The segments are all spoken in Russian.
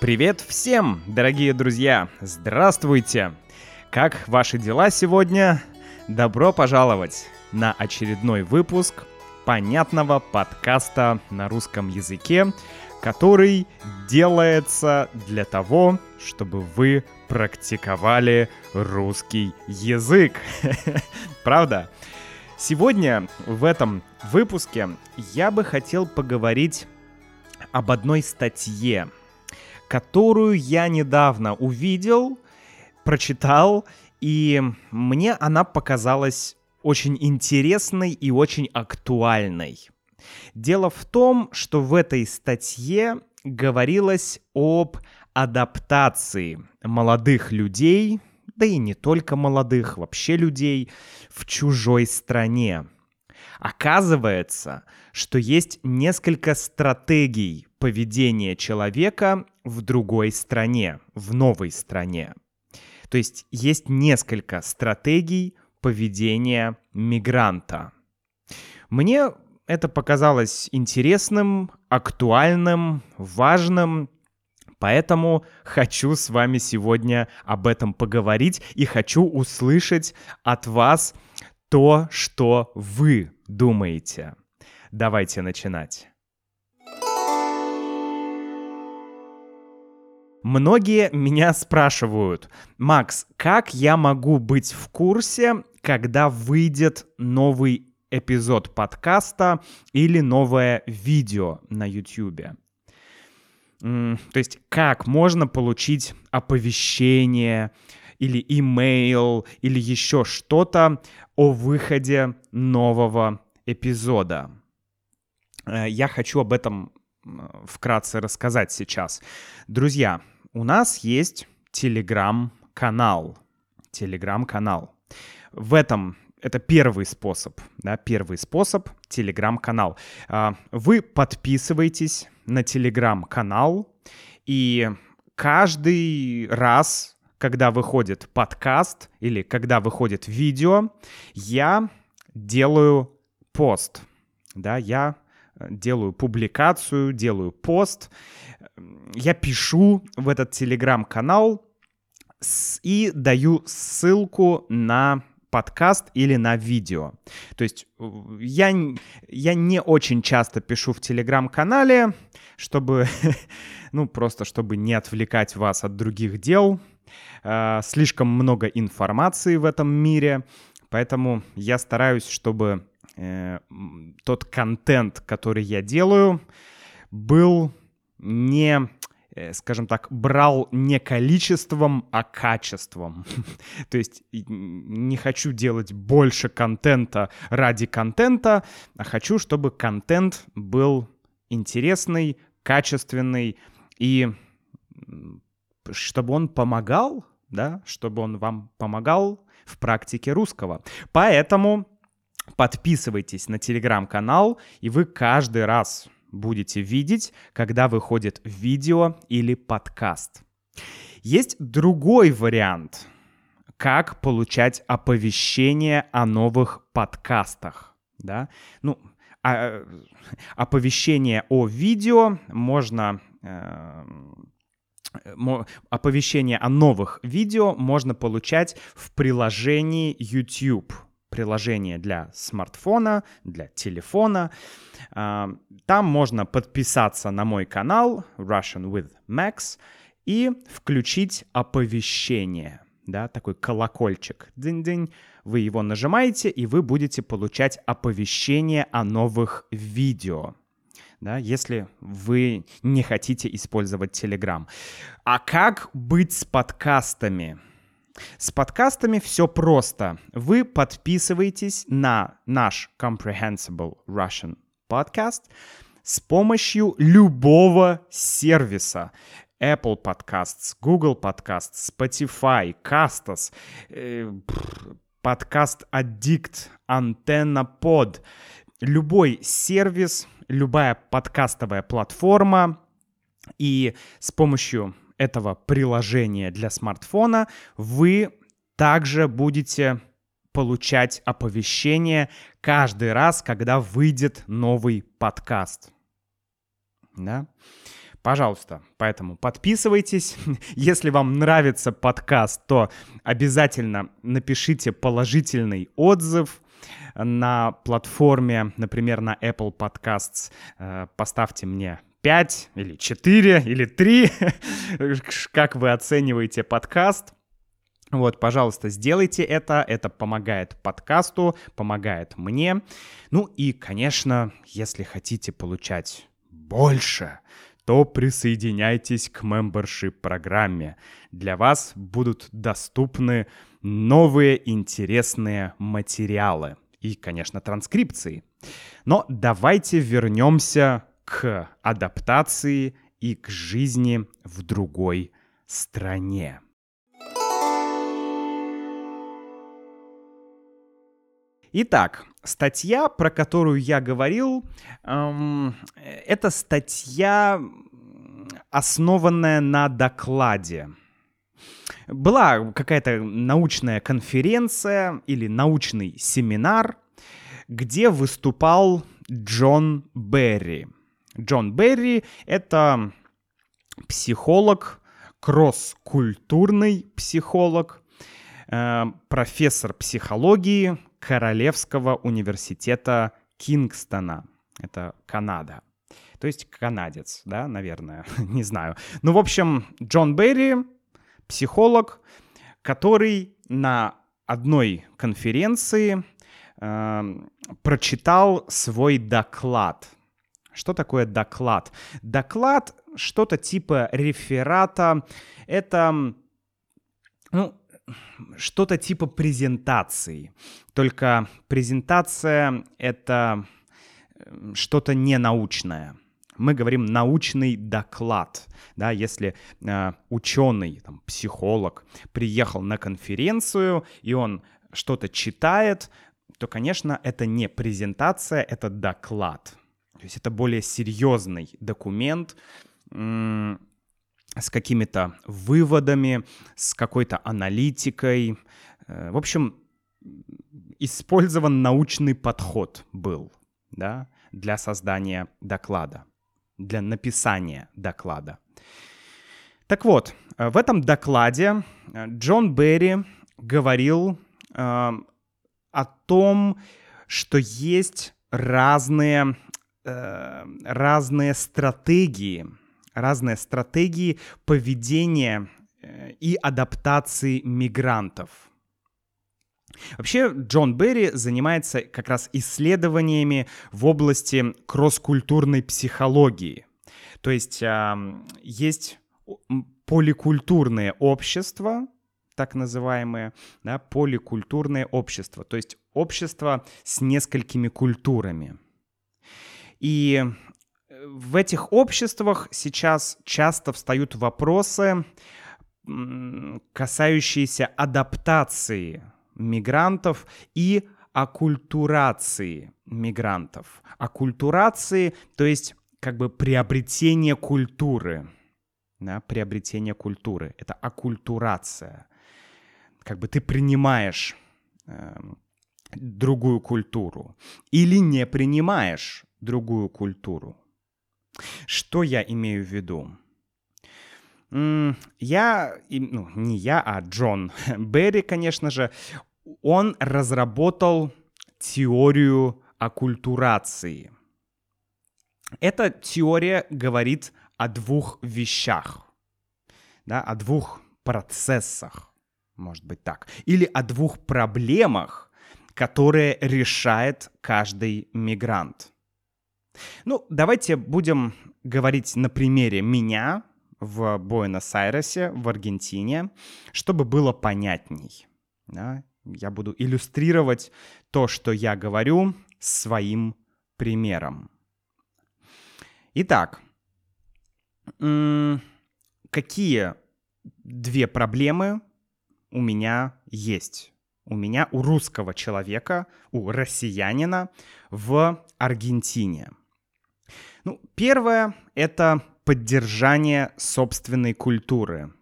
Привет всем, дорогие друзья! Здравствуйте! Как ваши дела сегодня? Добро пожаловать на очередной выпуск понятного подкаста на русском языке, который делается для того, чтобы вы практиковали русский язык. Правда? Сегодня в этом выпуске я бы хотел поговорить об одной статье, которую я недавно увидел, прочитал, и мне она показалась очень интересной и очень актуальной. Дело в том, что в этой статье говорилось об адаптации молодых людей, да и не только молодых, вообще людей в чужой стране. Оказывается, что есть несколько стратегий поведения человека в другой стране, в новой стране. То есть есть несколько стратегий поведения мигранта. Мне это показалось интересным, актуальным, важным, поэтому хочу с вами сегодня об этом поговорить и хочу услышать от вас то, что вы думаете. Давайте начинать. Многие меня спрашивают, Макс, как я могу быть в курсе, когда выйдет новый эпизод подкаста или новое видео на YouTube? То есть как можно получить оповещение или имейл или еще что-то о выходе нового эпизода? Э, я хочу об этом вкратце рассказать сейчас. Друзья, у нас есть телеграм-канал. Телеграм-канал. В этом это первый способ, да, первый способ — телеграм-канал. А, вы подписываетесь на телеграм-канал, и каждый раз, когда выходит подкаст или когда выходит видео, я делаю пост, да, я делаю публикацию, делаю пост, я пишу в этот телеграм-канал и даю ссылку на подкаст или на видео. То есть э, я, я не очень часто пишу в телеграм-канале, чтобы, ну, просто чтобы не отвлекать вас от других дел. Э, слишком много информации в этом мире, поэтому я стараюсь, чтобы э, тот контент, который я делаю, был не э, скажем так, брал не количеством, а качеством. То есть не хочу делать больше контента ради контента, а хочу, чтобы контент был интересный, качественный и чтобы он помогал, да, чтобы он вам помогал в практике русского. Поэтому подписывайтесь на телеграм-канал, и вы каждый раз будете видеть, когда выходит видео или подкаст. Есть другой вариант, как получать оповещение о новых подкастах. Да? Ну, а, оповещение о видео можно... Э, оповещение о новых видео можно получать в приложении YouTube приложение для смартфона, для телефона. А, там можно подписаться на мой канал Russian with Max и включить оповещение, да, такой колокольчик. Дынь-дынь. Вы его нажимаете, и вы будете получать оповещение о новых видео. Да, если вы не хотите использовать Telegram. А как быть с подкастами? С подкастами все просто. Вы подписываетесь на наш Comprehensible Russian Podcast с помощью любого сервиса. Apple Podcasts, Google Podcasts, Spotify, Castos, э, подкаст Addict, Antenna Pod. Любой сервис, любая подкастовая платформа. И с помощью этого приложения для смартфона вы также будете получать оповещение каждый раз, когда выйдет новый подкаст. Да? Пожалуйста, поэтому подписывайтесь. Если вам нравится подкаст, то обязательно напишите положительный отзыв на платформе, например, на Apple Podcasts. Э, поставьте мне 5 или 4 или 3, как вы оцениваете подкаст. Вот, пожалуйста, сделайте это. Это помогает подкасту, помогает мне. Ну и, конечно, если хотите получать больше, то присоединяйтесь к membership программе. Для вас будут доступны новые интересные материалы и, конечно, транскрипции. Но давайте вернемся к адаптации и к жизни в другой стране. Итак, статья, про которую я говорил, эм, это статья, основанная на докладе. Была какая-то научная конференция или научный семинар, где выступал Джон Берри. Джон Берри — это психолог, кросс-культурный психолог, э, профессор психологии, Королевского университета Кингстона. Это Канада. То есть канадец, да, наверное, не знаю. Ну, в общем, Джон Берри, психолог, который на одной конференции э, прочитал свой доклад. Что такое доклад? Доклад что-то типа реферата. Это ну, что-то типа презентации. Только презентация — это э, что-то ненаучное. Мы говорим научный доклад. Да, если э, ученый, там, психолог приехал на конференцию, и он что-то читает, то, конечно, это не презентация, это доклад. То есть это более серьезный документ, с какими-то выводами, с какой-то аналитикой. Э, в общем, использован научный подход был да, для создания доклада, для написания доклада. Так вот, э, в этом докладе э, Джон Берри говорил э, о том, что есть разные, э, разные стратегии разные стратегии поведения э, и адаптации мигрантов. Вообще Джон Берри занимается как раз исследованиями в области кросс-культурной психологии. То есть есть поликультурные общества, так называемые, да, поликультурные общества, то есть общество с несколькими культурами. И в этих обществах сейчас часто встают вопросы, касающиеся адаптации мигрантов и оккультурации мигрантов. Оккультурации, то есть как бы приобретение культуры. Да, приобретение культуры. Это оккультурация. Как бы ты принимаешь э, другую культуру или не принимаешь другую культуру. Что я имею в виду? Я, ну, не я, а Джон Берри, конечно же, он разработал теорию оккультурации. Эта теория говорит о двух вещах, да, о двух процессах, может быть так, или о двух проблемах, которые решает каждый мигрант – ну, давайте будем говорить на примере меня в Буэнос-Айресе, в Аргентине, чтобы было понятней. Да? Я буду иллюстрировать то, что я говорю, своим примером. Итак, какие две проблемы у меня есть? У меня, у русского человека, у россиянина в Аргентине – ну, первое — это поддержание собственной культуры.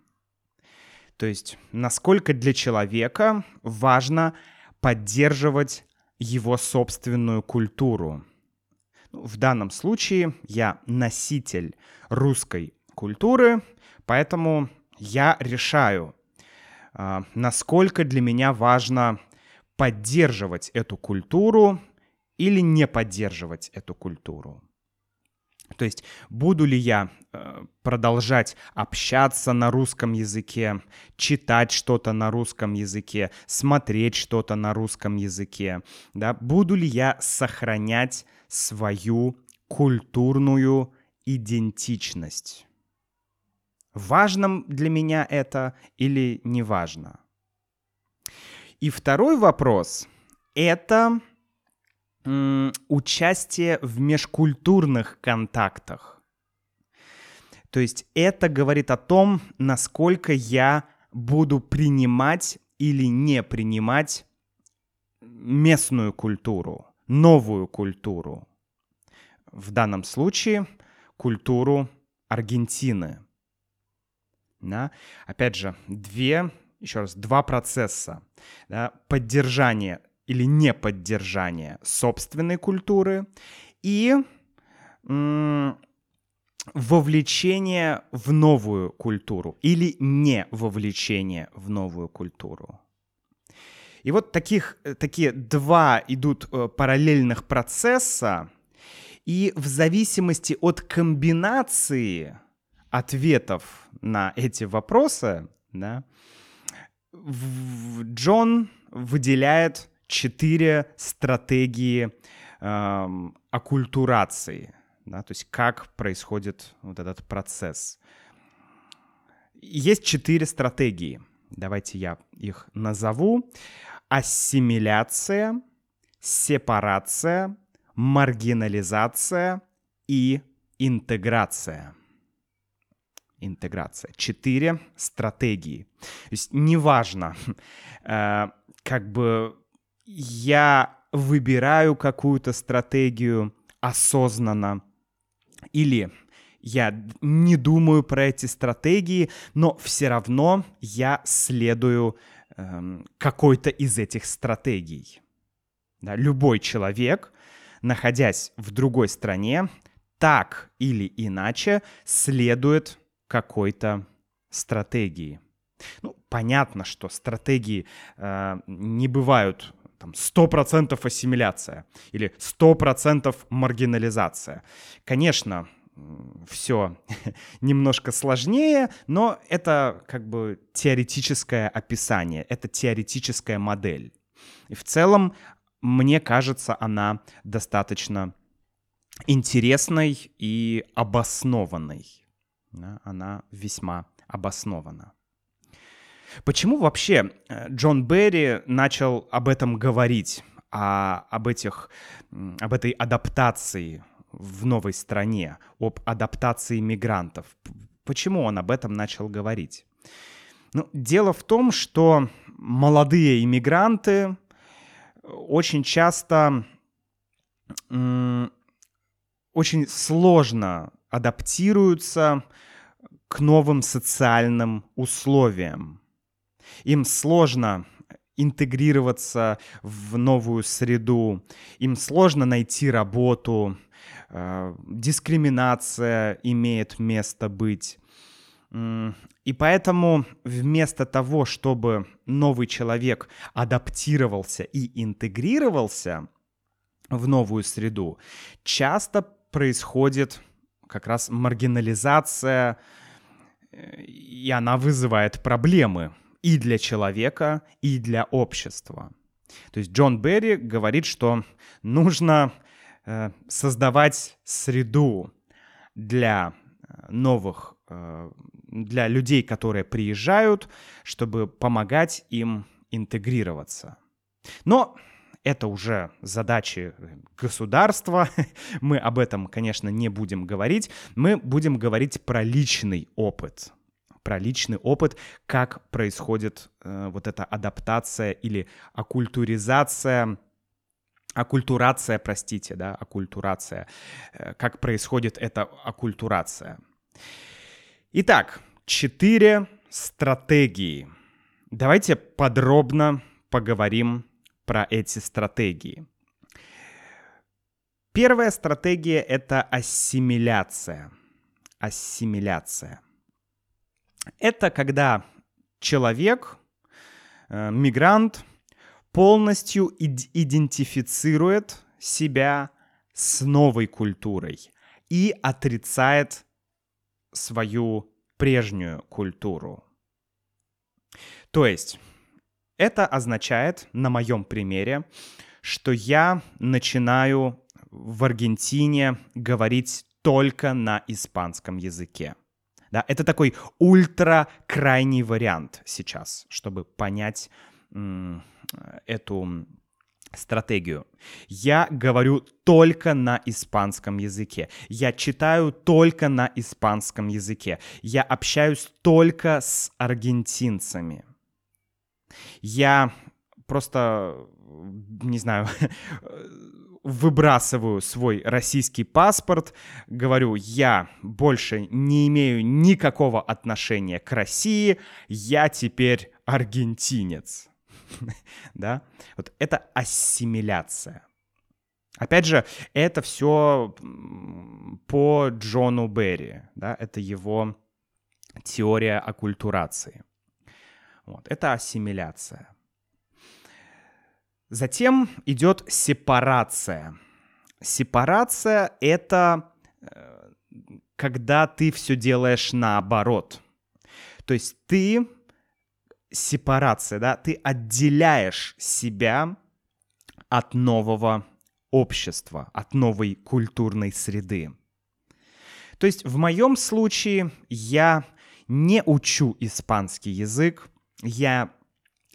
То есть, насколько для человека важно поддерживать его собственную культуру. Ну, в данном случае я носитель русской культуры, поэтому я решаю, а, насколько для меня важно поддерживать эту культуру или не поддерживать эту культуру. То есть буду ли я э, продолжать общаться на русском языке, читать что-то на русском языке, смотреть что-то на русском языке, да? буду ли я сохранять свою культурную идентичность. Важно для меня это или не важно? И второй вопрос — это участие в межкультурных контактах. То есть это говорит о том, насколько я буду принимать или не принимать местную культуру, новую культуру. В данном случае культуру Аргентины. Да? Опять же, две, еще раз, два процесса. Да? Поддержание или неподдержание собственной культуры и вовлечение в новую культуру или не вовлечение в новую культуру. И вот таких, э, такие два идут э, параллельных процесса, и в зависимости от комбинации ответов на эти вопросы, да, Джон выделяет четыре стратегии эм, оккультурации, да, то есть как происходит вот этот процесс. Есть четыре стратегии. Давайте я их назову. Ассимиляция, сепарация, маргинализация и интеграция. Интеграция. Четыре стратегии. То есть неважно, э, как бы я выбираю какую-то стратегию осознанно или я не думаю про эти стратегии, но все равно я следую эм, какой-то из этих стратегий. Да, любой человек, находясь в другой стране, так или иначе следует какой-то стратегии. Ну, понятно, что стратегии э, не бывают там 100% ассимиляция или 100% маргинализация. Конечно, все немножко сложнее, но это как бы теоретическое описание, это теоретическая модель. И в целом, мне кажется, она достаточно интересной и обоснованной. Она весьма обоснована. Почему вообще э, Джон Берри начал об этом говорить, а, об, этих, об этой адаптации в новой стране, об адаптации мигрантов? Почему он об этом начал говорить? Ну, дело в том, что молодые иммигранты очень часто очень сложно адаптируются к новым социальным условиям. Им сложно интегрироваться в новую среду, им сложно найти работу, э, дискриминация имеет место быть. И поэтому вместо того, чтобы новый человек адаптировался и интегрировался в новую среду, часто происходит как раз маргинализация, э, и она вызывает проблемы и для человека, и для общества. То есть Джон Берри говорит, что нужно э, создавать среду для э, новых, э, для людей, которые приезжают, чтобы помогать им интегрироваться. Но это уже задачи государства. Мы об этом, конечно, не будем говорить. Мы будем говорить про личный опыт про личный опыт, как происходит э, вот эта адаптация или оккультуризация, оккультурация, простите, да, оккультурация, э, как происходит эта оккультурация. Итак, четыре стратегии. Давайте подробно поговорим про эти стратегии. Первая стратегия — это ассимиляция — ассимиляция. Это когда человек, э, мигрант, полностью идентифицирует себя с новой культурой и отрицает свою прежнюю культуру. То есть это означает, на моем примере, что я начинаю в Аргентине говорить только на испанском языке. Да, это такой ультра крайний вариант сейчас, чтобы понять м- эту стратегию. Я говорю только на испанском языке. Я читаю только на испанском языке. Я общаюсь только с аргентинцами. Я просто, не знаю, выбрасываю свой российский паспорт, говорю, я больше не имею никакого отношения к России, я теперь аргентинец. да? Вот это ассимиляция. Опять же, это все по Джону Берри, да, это его теория оккультурации. Вот, это ассимиляция. Затем идет сепарация. Сепарация — это э, когда ты все делаешь наоборот. То есть ты сепарация, да, ты отделяешь себя от нового общества, от новой культурной среды. То есть в моем случае я не учу испанский язык, я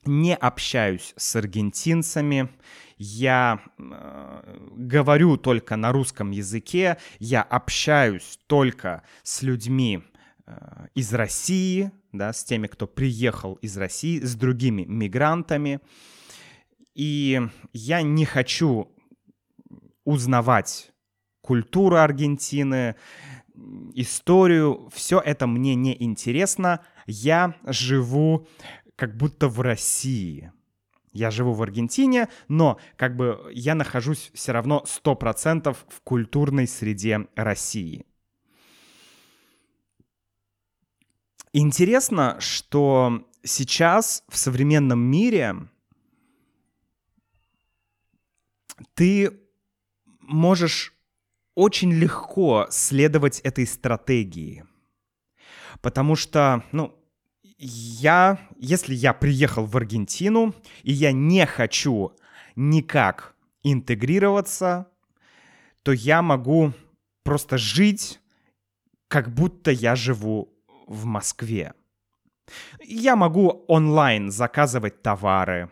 не общаюсь с аргентинцами, я э, говорю только на русском языке, я общаюсь только с людьми э, из России, да, с теми, кто приехал из России, с другими мигрантами. И я не хочу узнавать культуру Аргентины, историю, все это мне не интересно. Я живу как будто в России. Я живу в Аргентине, но как бы я нахожусь все равно 100% в культурной среде России. Интересно, что сейчас в современном мире ты можешь очень легко следовать этой стратегии. Потому что, ну, я, если я приехал в Аргентину, и я не хочу никак интегрироваться, то я могу просто жить, как будто я живу в Москве. Я могу онлайн заказывать товары.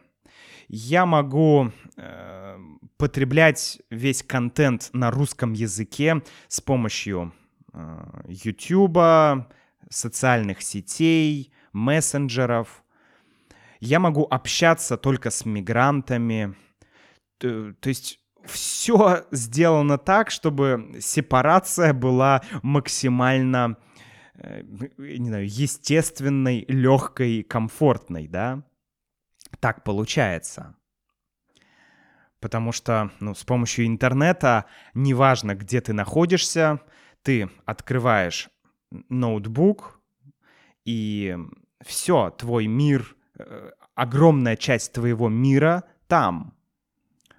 Я могу э, потреблять весь контент на русском языке с помощью э, YouTube, социальных сетей, мессенджеров. Я могу общаться только с мигрантами. То, есть все сделано так, чтобы сепарация была максимально, э, не знаю, естественной, легкой, комфортной, да? Так получается. Потому что, ну, с помощью интернета, неважно, где ты находишься, ты открываешь ноутбук, и все, твой мир, э, огромная часть твоего мира там.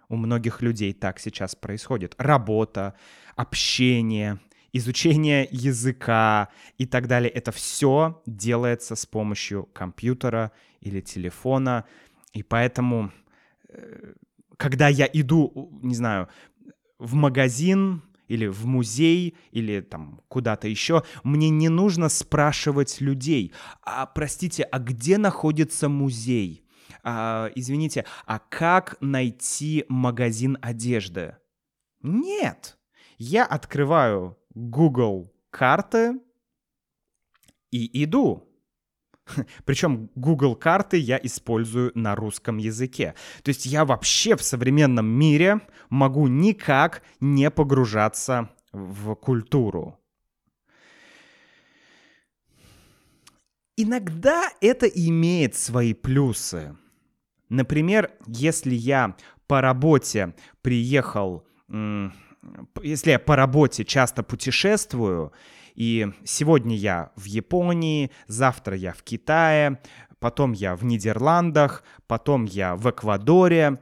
У многих людей так сейчас происходит. Работа, общение, изучение языка и так далее. Это все делается с помощью компьютера или телефона. И поэтому, э, когда я иду, не знаю, в магазин, или в музей, или там куда-то еще, мне не нужно спрашивать людей, а, простите, а где находится музей? А, извините, а как найти магазин одежды? Нет. Я открываю Google карты и иду. Причем Google карты я использую на русском языке. То есть я вообще в современном мире могу никак не погружаться в культуру. Иногда это имеет свои плюсы. Например, если я по работе приехал, если я по работе часто путешествую, И сегодня я в Японии, завтра я в Китае, потом я в Нидерландах, потом я в Эквадоре,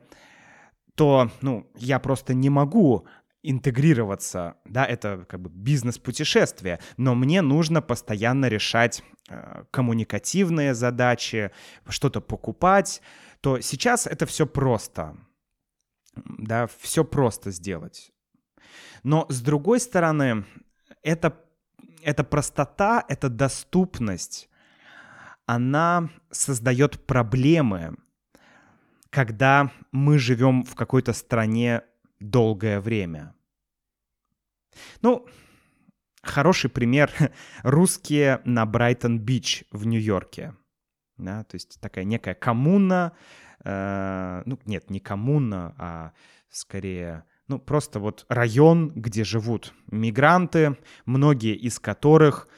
то, ну, я просто не могу интегрироваться, да, это как бы бизнес-путешествие, но мне нужно постоянно решать э, коммуникативные задачи, что-то покупать, то сейчас это все просто, да, все просто сделать. Но с другой стороны, это, эта простота, эта доступность, она создает проблемы, когда мы живем в какой-то стране долгое время. Ну, хороший пример — русские на Брайтон-Бич в Нью-Йорке. Да, то есть такая некая коммуна, э, ну нет, не коммуна, а скорее, ну просто вот район, где живут мигранты, многие из которых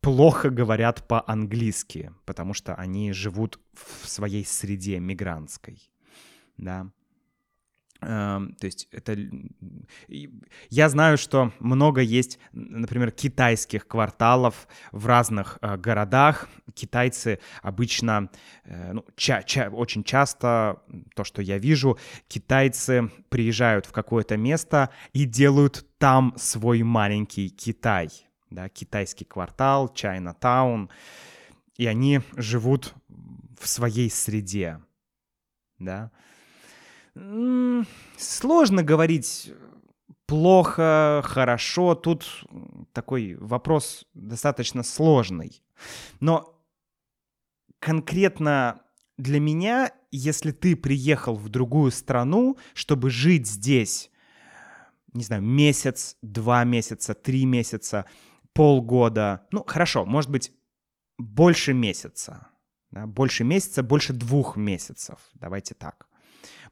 плохо говорят по-английски, потому что они живут в своей среде мигрантской, да. Эм, то есть это... Я знаю, что много есть, например, китайских кварталов в разных э, городах. Китайцы обычно, э, ну, ча ча очень часто, то, что я вижу, китайцы приезжают в какое-то место и делают там свой маленький Китай. Да, китайский квартал, Чайна-таун. И они живут в своей среде. Да. Сложно говорить плохо, хорошо. Тут такой вопрос достаточно сложный. Но конкретно для меня, если ты приехал в другую страну, чтобы жить здесь, не знаю, месяц, два месяца, три месяца, полгода, ну хорошо, может быть, больше месяца, да, больше месяца, больше двух месяцев, давайте так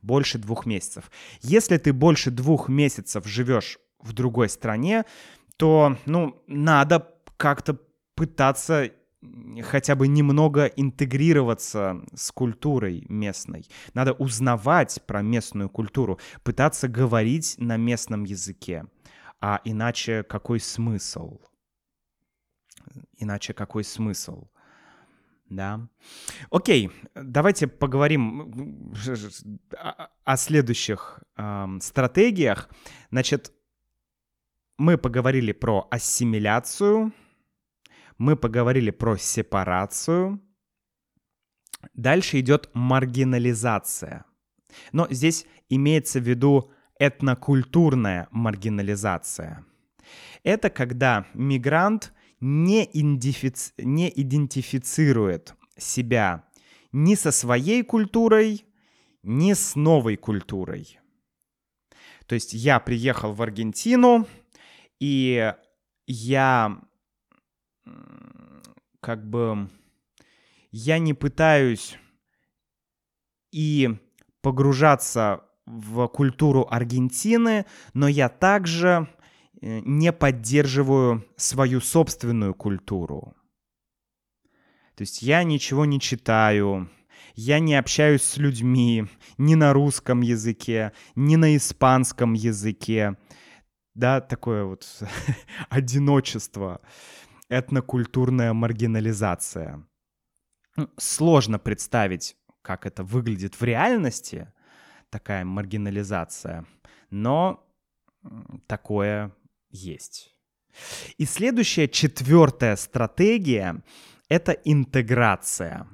больше двух месяцев. Если ты больше двух месяцев живешь в другой стране, то, ну, надо как-то пытаться хотя бы немного интегрироваться с культурой местной. Надо узнавать про местную культуру, пытаться говорить на местном языке. А иначе какой смысл? Иначе какой смысл? Да. Окей, давайте поговорим о, следующих э, стратегиях. Значит, мы поговорили про ассимиляцию, мы поговорили про сепарацию. Дальше идет маргинализация. Но здесь имеется в виду этнокультурная маргинализация. Это когда мигрант не, идентифици... не идентифицирует себя ни со своей культурой, ни с новой культурой. То есть я приехал в Аргентину, и я как бы я не пытаюсь и погружаться в культуру Аргентины, но я также не поддерживаю свою собственную культуру. То есть я ничего не читаю, я не общаюсь с людьми ни на русском языке, ни на испанском языке. Да, такое вот одиночество, этнокультурная маргинализация. Ну, сложно представить, как это выглядит в реальности, такая маргинализация, но такое есть. И следующая, четвертая стратегия — это интеграция.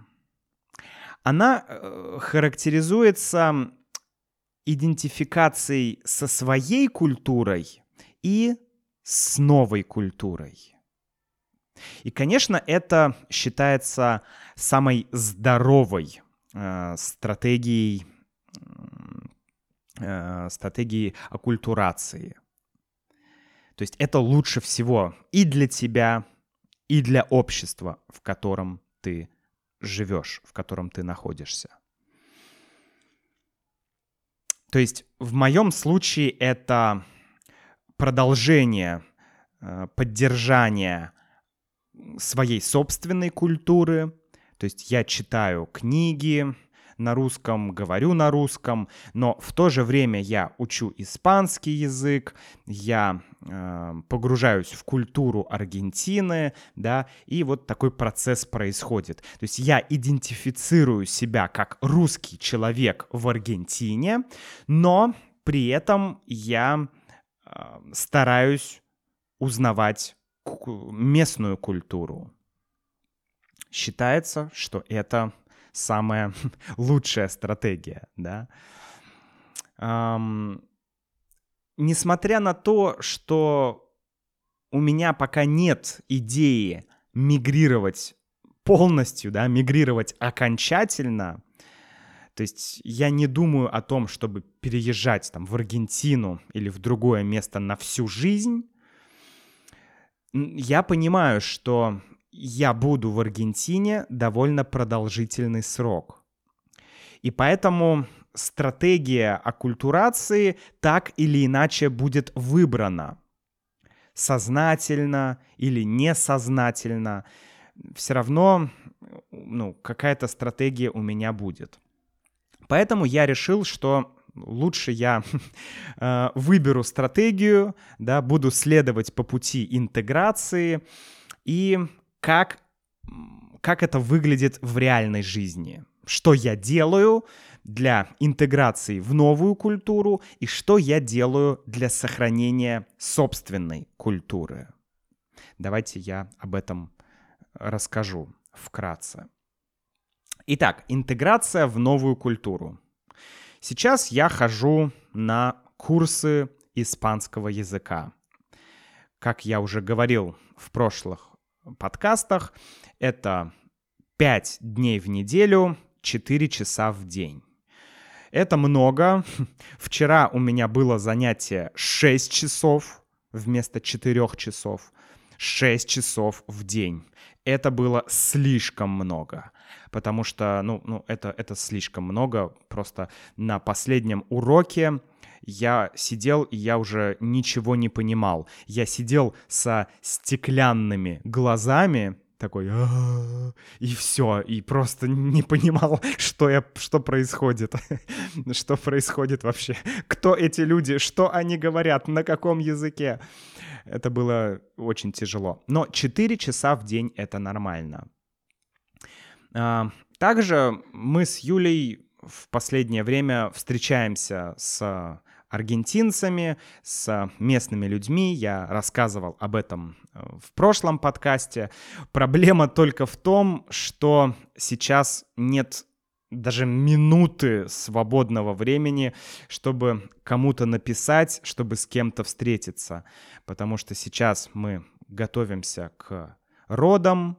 Она э, характеризуется идентификацией со своей культурой и с новой культурой. И, конечно, это считается самой здоровой э, стратегией, э, стратегией оккультурации. То есть это лучше всего и для тебя, и для общества, в котором ты живешь, в котором ты находишься. То есть в моем случае это продолжение, э, поддержание своей собственной культуры. То есть я читаю книги на русском, говорю на русском, но в то же время я учу испанский язык, я э, погружаюсь в культуру Аргентины, да, и вот такой процесс происходит. То есть я идентифицирую себя как русский человек в Аргентине, но при этом я э, стараюсь узнавать местную культуру. Считается, что это самая лучшая стратегия, да. Эм, несмотря на то, что у меня пока нет идеи мигрировать полностью, да, мигрировать окончательно, то есть я не думаю о том, чтобы переезжать там в Аргентину или в другое место на всю жизнь. Я понимаю, что я буду в Аргентине довольно продолжительный срок. И поэтому стратегия оккультурации так или иначе будет выбрана. Сознательно или несознательно. Все равно ну, какая-то стратегия у меня будет. Поэтому я решил, что лучше я э, выберу стратегию, да, буду следовать по пути интеграции и как, как это выглядит в реальной жизни. Что я делаю для интеграции в новую культуру и что я делаю для сохранения собственной культуры. Давайте я об этом расскажу вкратце. Итак, интеграция в новую культуру. Сейчас я хожу на курсы испанского языка. Как я уже говорил в прошлых подкастах. Это 5 дней в неделю, 4 часа в день. Это много. Вчера у меня было занятие 6 часов вместо 4 часов. 6 часов в день. Это было слишком много, потому что, ну, ну это, это слишком много. Просто на последнем уроке я сидел, и я уже ничего не понимал. Я сидел со стеклянными глазами, такой, и все, и просто не понимал, что, я, что происходит, что происходит вообще, кто эти люди, что они говорят, на каком языке. Это было очень тяжело. Но 4 часа в день — это нормально. А, также мы с Юлей в последнее время встречаемся с аргентинцами, с местными людьми. Я рассказывал об этом э, в прошлом подкасте. Проблема только в том, что сейчас нет даже минуты свободного времени, чтобы кому-то написать, чтобы с кем-то встретиться. Потому что сейчас мы готовимся к родам.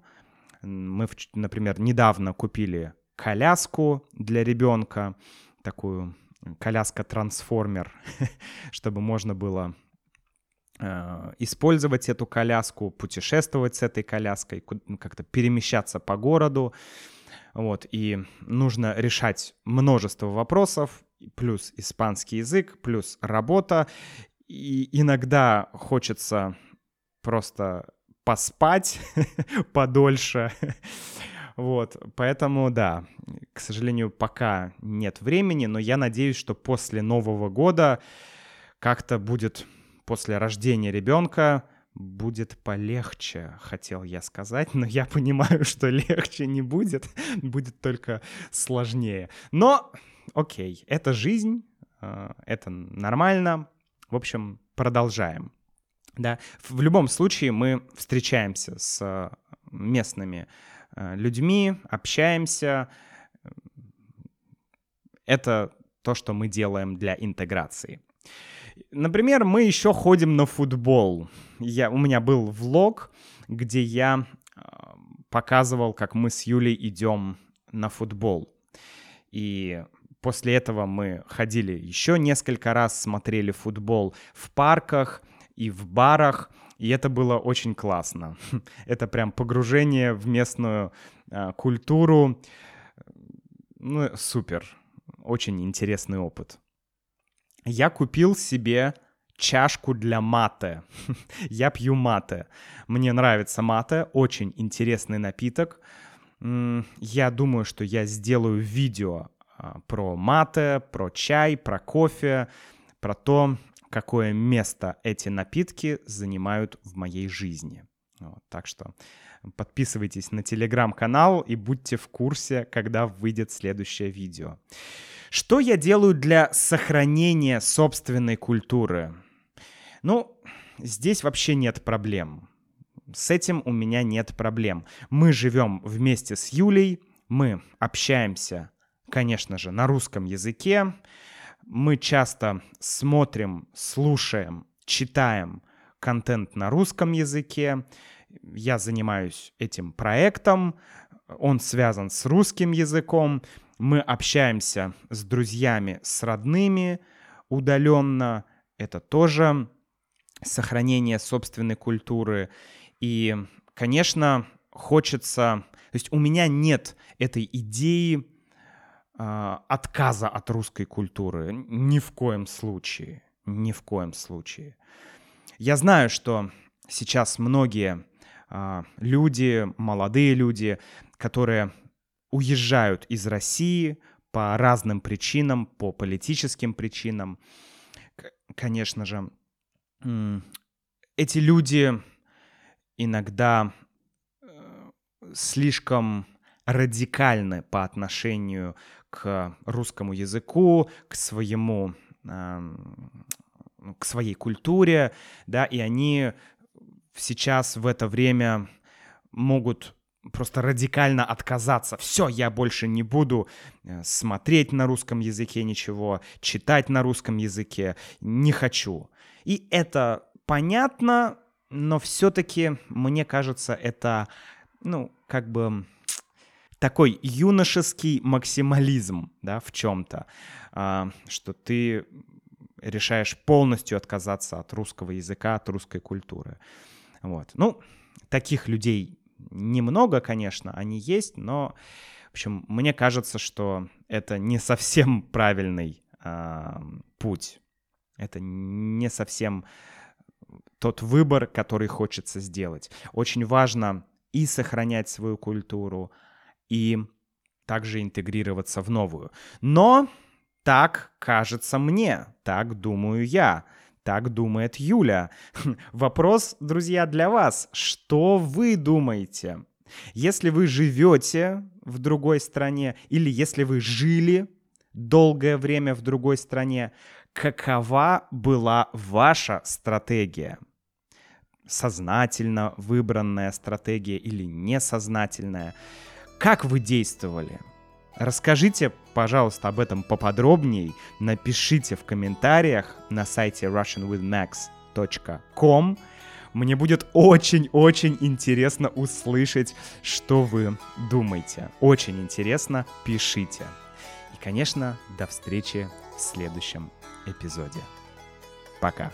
Мы, например, недавно купили коляску для ребенка, такую коляска-трансформер, чтобы можно было э, использовать эту коляску, путешествовать с этой коляской, ну, как-то перемещаться по городу. Вот, и нужно решать множество вопросов, плюс испанский язык, плюс работа. И иногда хочется просто поспать подольше. Вот, поэтому, да, к сожалению, пока нет времени, но я надеюсь, что после Нового года как-то будет, после рождения ребенка, будет полегче, хотел я сказать, но я понимаю, что легче не будет, будет только сложнее. Но, окей, это жизнь, э, это нормально. В общем, продолжаем. Да, в любом случае мы встречаемся с местными людьми, общаемся. Это то, что мы делаем для интеграции. Например, мы еще ходим на футбол. Я, у меня был влог, где я э, показывал, как мы с Юлей идем на футбол. И после этого мы ходили еще несколько раз, смотрели футбол в парках и в барах. И это было очень классно. Это прям погружение в местную э, культуру. Ну, супер. Очень интересный опыт. Я купил себе чашку для мате. Я пью мате. Мне нравится мате, очень интересный напиток. Я думаю, что я сделаю видео а, про мате, про чай, про кофе, про то, какое место эти напитки занимают в моей жизни. Вот, так что подписывайтесь на телеграм-канал и будьте в курсе, когда выйдет следующее видео. Что я делаю для сохранения собственной культуры? Ну, здесь вообще нет проблем. С этим у меня нет проблем. Мы живем вместе с Юлей, мы общаемся, конечно же, на русском языке, мы часто смотрим, слушаем, читаем контент на русском языке. Я занимаюсь этим проектом, он связан с русским языком. Мы общаемся с друзьями, с родными удаленно. Это тоже сохранение собственной культуры. И, конечно, хочется... То есть у меня нет этой идеи отказа от русской культуры. Ни в коем случае. Ни в коем случае. Я знаю, что сейчас многие э, люди, молодые люди, которые уезжают из России по разным причинам, по политическим причинам, конечно же, эти люди иногда э, слишком радикальны по отношению к русскому языку, к своему, к своей культуре, да, и они сейчас в это время могут просто радикально отказаться. Все, я больше не буду э, смотреть на русском языке ничего, читать на русском языке, не хочу. И это понятно, но все-таки, мне кажется, это, ну, как бы такой юношеский максимализм, да, в чем-то, а, что ты решаешь полностью отказаться от русского языка, от русской культуры. Вот. Ну, таких людей немного, конечно, они есть, но, в общем, мне кажется, что это не совсем правильный э, путь. Это не совсем тот выбор, который хочется сделать. Очень важно и сохранять свою культуру, и также интегрироваться в новую. Но так кажется мне, так думаю я, так думает Юля. Вопрос, друзья, для вас. Что вы думаете? Если вы живете в другой стране или если вы жили долгое время в другой стране, какова была ваша стратегия? Сознательно выбранная стратегия или несознательная? Как вы действовали? Расскажите, пожалуйста, об этом поподробнее. Напишите в комментариях на сайте russianwithmax.com. Мне будет очень-очень интересно услышать, что вы думаете. Очень интересно, пишите. И, конечно, до встречи в следующем эпизоде. Пока.